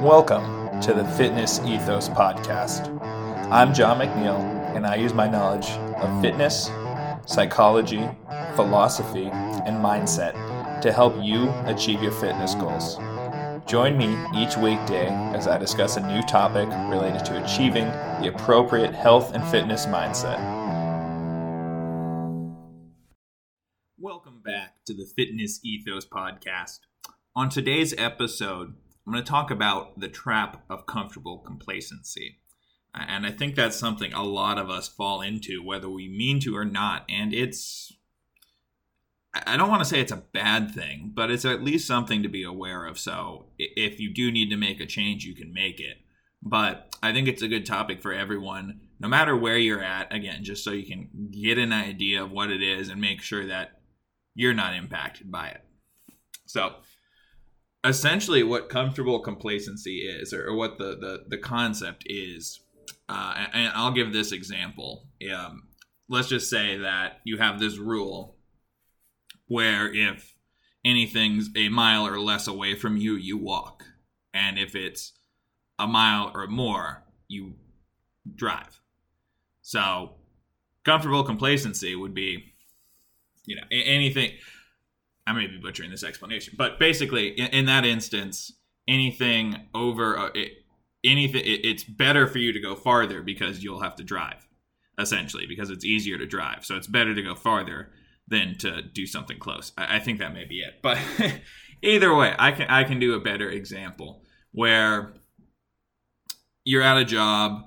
Welcome to the Fitness Ethos Podcast. I'm John McNeil, and I use my knowledge of fitness, psychology, philosophy, and mindset to help you achieve your fitness goals. Join me each weekday as I discuss a new topic related to achieving the appropriate health and fitness mindset. Welcome back to the Fitness Ethos Podcast. On today's episode, I'm going to talk about the trap of comfortable complacency. And I think that's something a lot of us fall into, whether we mean to or not. And it's, I don't want to say it's a bad thing, but it's at least something to be aware of. So if you do need to make a change, you can make it. But I think it's a good topic for everyone, no matter where you're at, again, just so you can get an idea of what it is and make sure that you're not impacted by it. So, essentially what comfortable complacency is or, what the, the, the concept is uh, and, i'll give this example um, let's just say that you have this rule where if anything's a mile or less away from you you walk and if it's a mile or more you drive so comfortable complacency would be you know anything I may be butchering this explanation, but basically, in, in that instance, anything over uh, it, anything, it, it's better for you to go farther because you'll have to drive, essentially, because it's easier to drive. So it's better to go farther than to do something close. I, I think that may be it, but either way, I can I can do a better example where you're at a job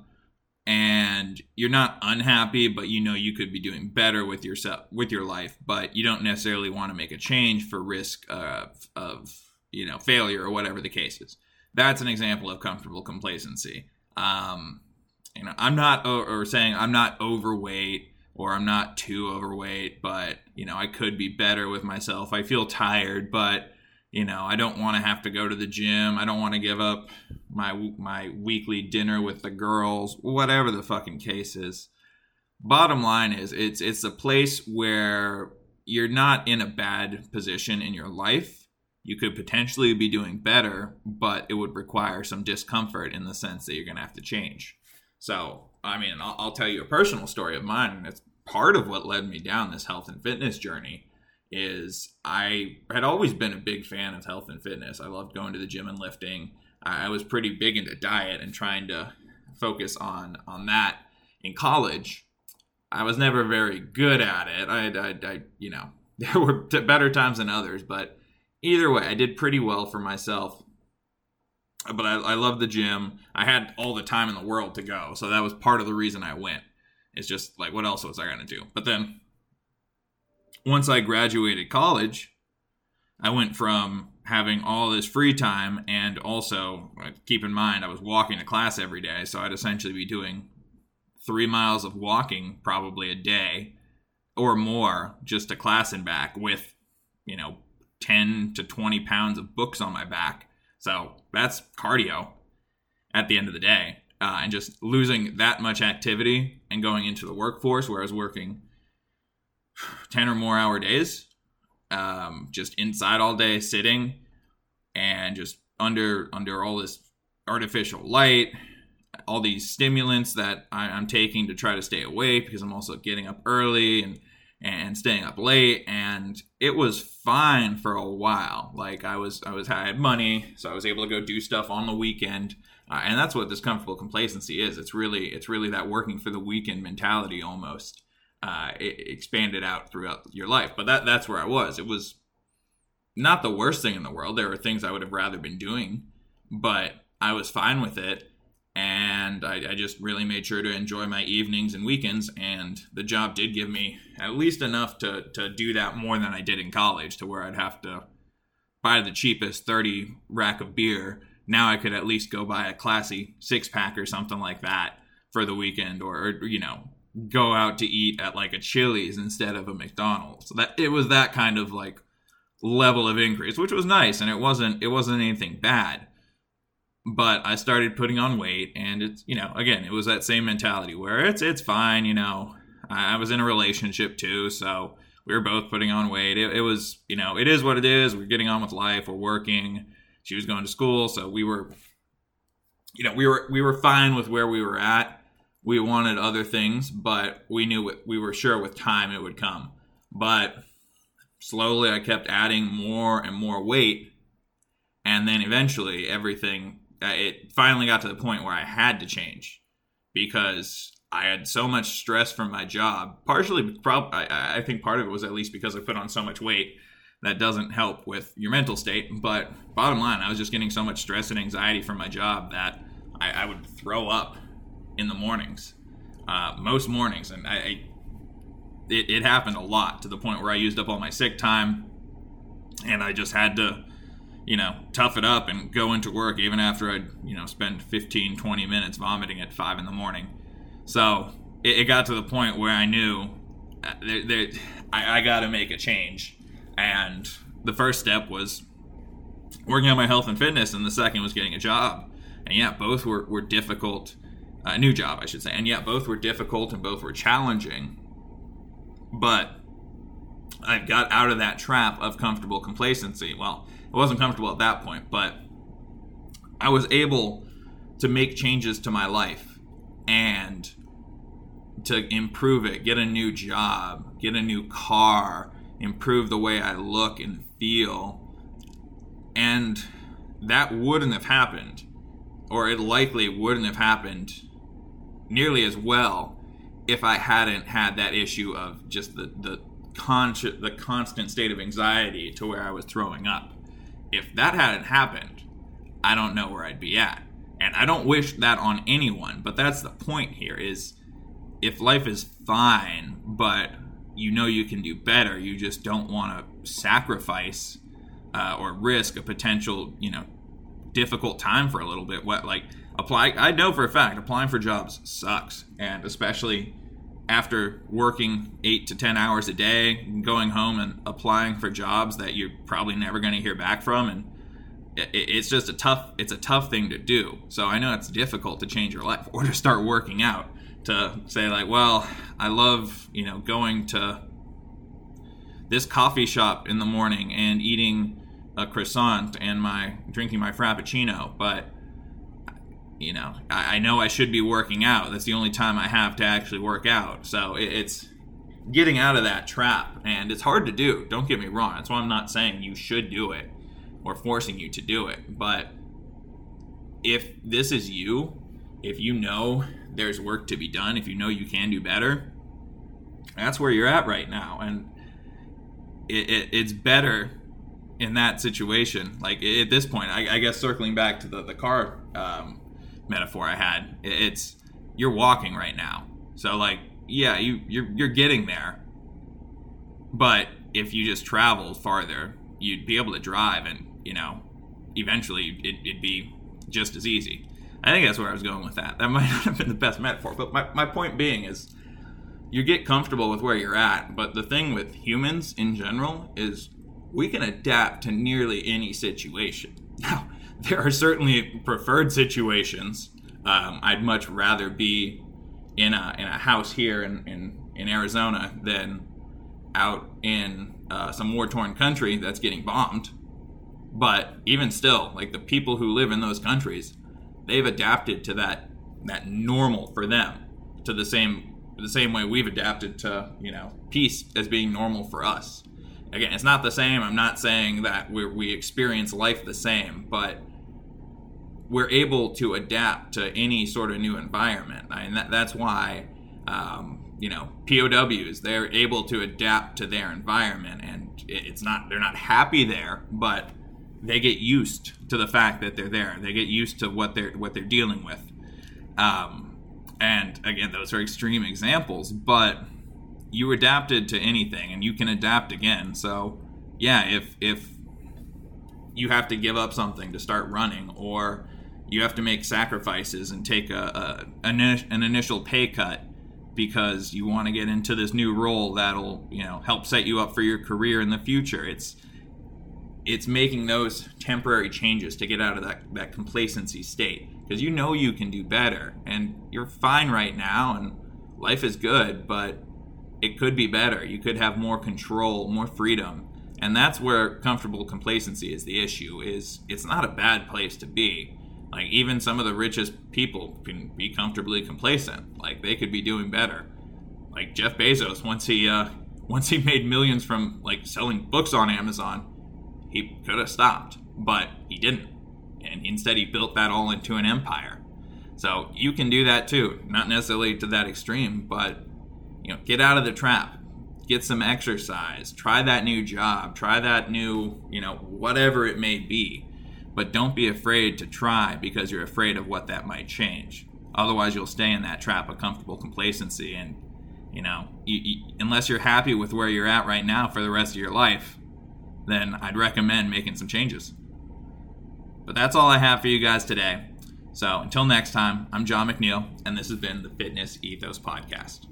and you're not unhappy but you know you could be doing better with yourself with your life but you don't necessarily want to make a change for risk of, of you know failure or whatever the case is. That's an example of comfortable complacency. Um, you know i'm not or saying i'm not overweight or i'm not too overweight but you know i could be better with myself. I feel tired but you know i don't want to have to go to the gym. I don't want to give up my my weekly dinner with the girls whatever the fucking case is. Bottom line is it's it's a place where you're not in a bad position in your life. You could potentially be doing better but it would require some discomfort in the sense that you're going to have to change. So i mean I'll, I'll tell you a personal story of mine it's part of what led me down this health and fitness journey is I had always been a big fan of health and fitness. I loved going to the gym and lifting. I was pretty big into diet and trying to focus on on that in college. I was never very good at it. I, I, I you know, there were better times than others, but either way, I did pretty well for myself. But I, I loved the gym. I had all the time in the world to go, so that was part of the reason I went. It's just like, what else was I going to do? But then once I graduated college, I went from having all this free time and also keep in mind I was walking to class every day, so I'd essentially be doing three miles of walking probably a day or more just to class and back with, you know, 10 to 20 pounds of books on my back. So that's cardio at the end of the day. Uh, and just losing that much activity and going into the workforce where I was working 10 or more hour days, um, just inside all day sitting and just under under all this artificial light, all these stimulants that I, am taking to try to stay awake because I'm also getting up early and and staying up late and it was fine for a while like i was i was I had money so i was able to go do stuff on the weekend uh, and that's what this comfortable complacency is it's really it's really that working for the weekend mentality almost uh, expanded out throughout your life. But that that's where I was. It was not the worst thing in the world. There were things I would have rather been doing, but I was fine with it. And I, I just really made sure to enjoy my evenings and weekends. And the job did give me at least enough to, to do that more than I did in college, to where I'd have to buy the cheapest 30 rack of beer. Now I could at least go buy a classy six pack or something like that for the weekend or, or you know, go out to eat at like a Chili's instead of a McDonald's. So that it was that kind of like level of increase, which was nice and it wasn't it wasn't anything bad. But I started putting on weight, and it's you know again it was that same mentality where it's it's fine. You know, I, I was in a relationship too, so we were both putting on weight. It, it was you know it is what it is. We're getting on with life. We're working. She was going to school, so we were you know we were we were fine with where we were at. We wanted other things, but we knew we were sure with time it would come. But slowly, I kept adding more and more weight, and then eventually everything it finally got to the point where I had to change because I had so much stress from my job. Partially, prob- I, I think part of it was at least because I put on so much weight. That doesn't help with your mental state. But bottom line, I was just getting so much stress and anxiety from my job that I, I would throw up in the mornings, uh, most mornings, and I, I it, it happened a lot to the point where I used up all my sick time, and I just had to you know, tough it up and go into work even after I'd, you know, spend 15, 20 minutes vomiting at 5 in the morning. So it, it got to the point where I knew uh, there, I, I got to make a change. And the first step was working on my health and fitness, and the second was getting a job. And yeah, both were, were difficult, a uh, new job, I should say. And yeah, both were difficult and both were challenging. But I've got out of that trap of comfortable complacency. Well, I wasn't comfortable at that point, but I was able to make changes to my life and to improve it, get a new job, get a new car, improve the way I look and feel. And that wouldn't have happened, or it likely wouldn't have happened nearly as well if I hadn't had that issue of just the, the, conscious, the constant state of anxiety to where I was throwing up if that hadn't happened, I don't know where I'd be at. And I don't wish that on anyone, but that's the point here is if life is fine, but you know you can do better, you just don't want to sacrifice uh, or risk a potential, you know, difficult time for a little bit. What like apply? I know for a fact applying for jobs sucks, and especially after working eight to 10 hours a day, going home and applying for jobs that you're probably never going to hear back from. And it's just a tough, it's a tough thing to do. So I know it's difficult to change your life or to start working out to say like, well, I love, you know, going to this coffee shop in the morning and eating a croissant and my drinking my frappuccino, but you know, I, I, know I should be working out. That's the only time I have to actually work out. So it, it's getting out of that trap, and it's hard to do. Don't get me wrong. That's why I'm not saying you should do it or forcing you to do it. But if this is you, if you know there's work to be done, if you know you can do better, that's where you're at right now, and it, it, it's better in that situation. Like at this point, I, I guess circling back to the the car um, metaphor I had. It's you're walking right now. So like, yeah, you you're you're getting there. But if you just traveled farther, you'd be able to drive and, you know, eventually it, it'd be just as easy. I think that's where I was going with that. That might not have been the best metaphor, but my, my point being is you get comfortable with where you're at. But the thing with humans in general is we can adapt to nearly any situation. There are certainly preferred situations. Um, I'd much rather be in a in a house here in in, in Arizona than out in uh, some war torn country that's getting bombed. But even still, like the people who live in those countries, they've adapted to that that normal for them to the same the same way we've adapted to you know peace as being normal for us. Again, it's not the same. I'm not saying that we we experience life the same, but we're able to adapt to any sort of new environment. I and mean, that, that's why, um, you know, POWs they're able to adapt to their environment, and it's not they're not happy there, but they get used to the fact that they're there. They get used to what they're what they're dealing with. Um, and again, those are extreme examples, but you adapted to anything, and you can adapt again. So, yeah, if if you have to give up something to start running, or you have to make sacrifices and take a, a an, initial pay cut because you want to get into this new role that'll you know help set you up for your career in the future it's it's making those temporary changes to get out of that, that complacency state because you know you can do better and you're fine right now and life is good, but it could be better. You could have more control, more freedom. And that's where comfortable complacency is the issue is it's not a bad place to be. Like even some of the richest people can be comfortably complacent. Like they could be doing better. Like Jeff Bezos once he uh once he made millions from like selling books on Amazon, he could have stopped, but he didn't. And instead, he built that all into an empire. So you can do that too. Not necessarily to that extreme, but you know, get out of the trap. Get some exercise. Try that new job. Try that new, you know, whatever it may be. But don't be afraid to try because you're afraid of what that might change. Otherwise, you'll stay in that trap of comfortable complacency. And, you know, you, you, unless you're happy with where you're at right now for the rest of your life, then I'd recommend making some changes. But that's all I have for you guys today. So until next time, I'm John McNeil, and this has been the Fitness Ethos Podcast.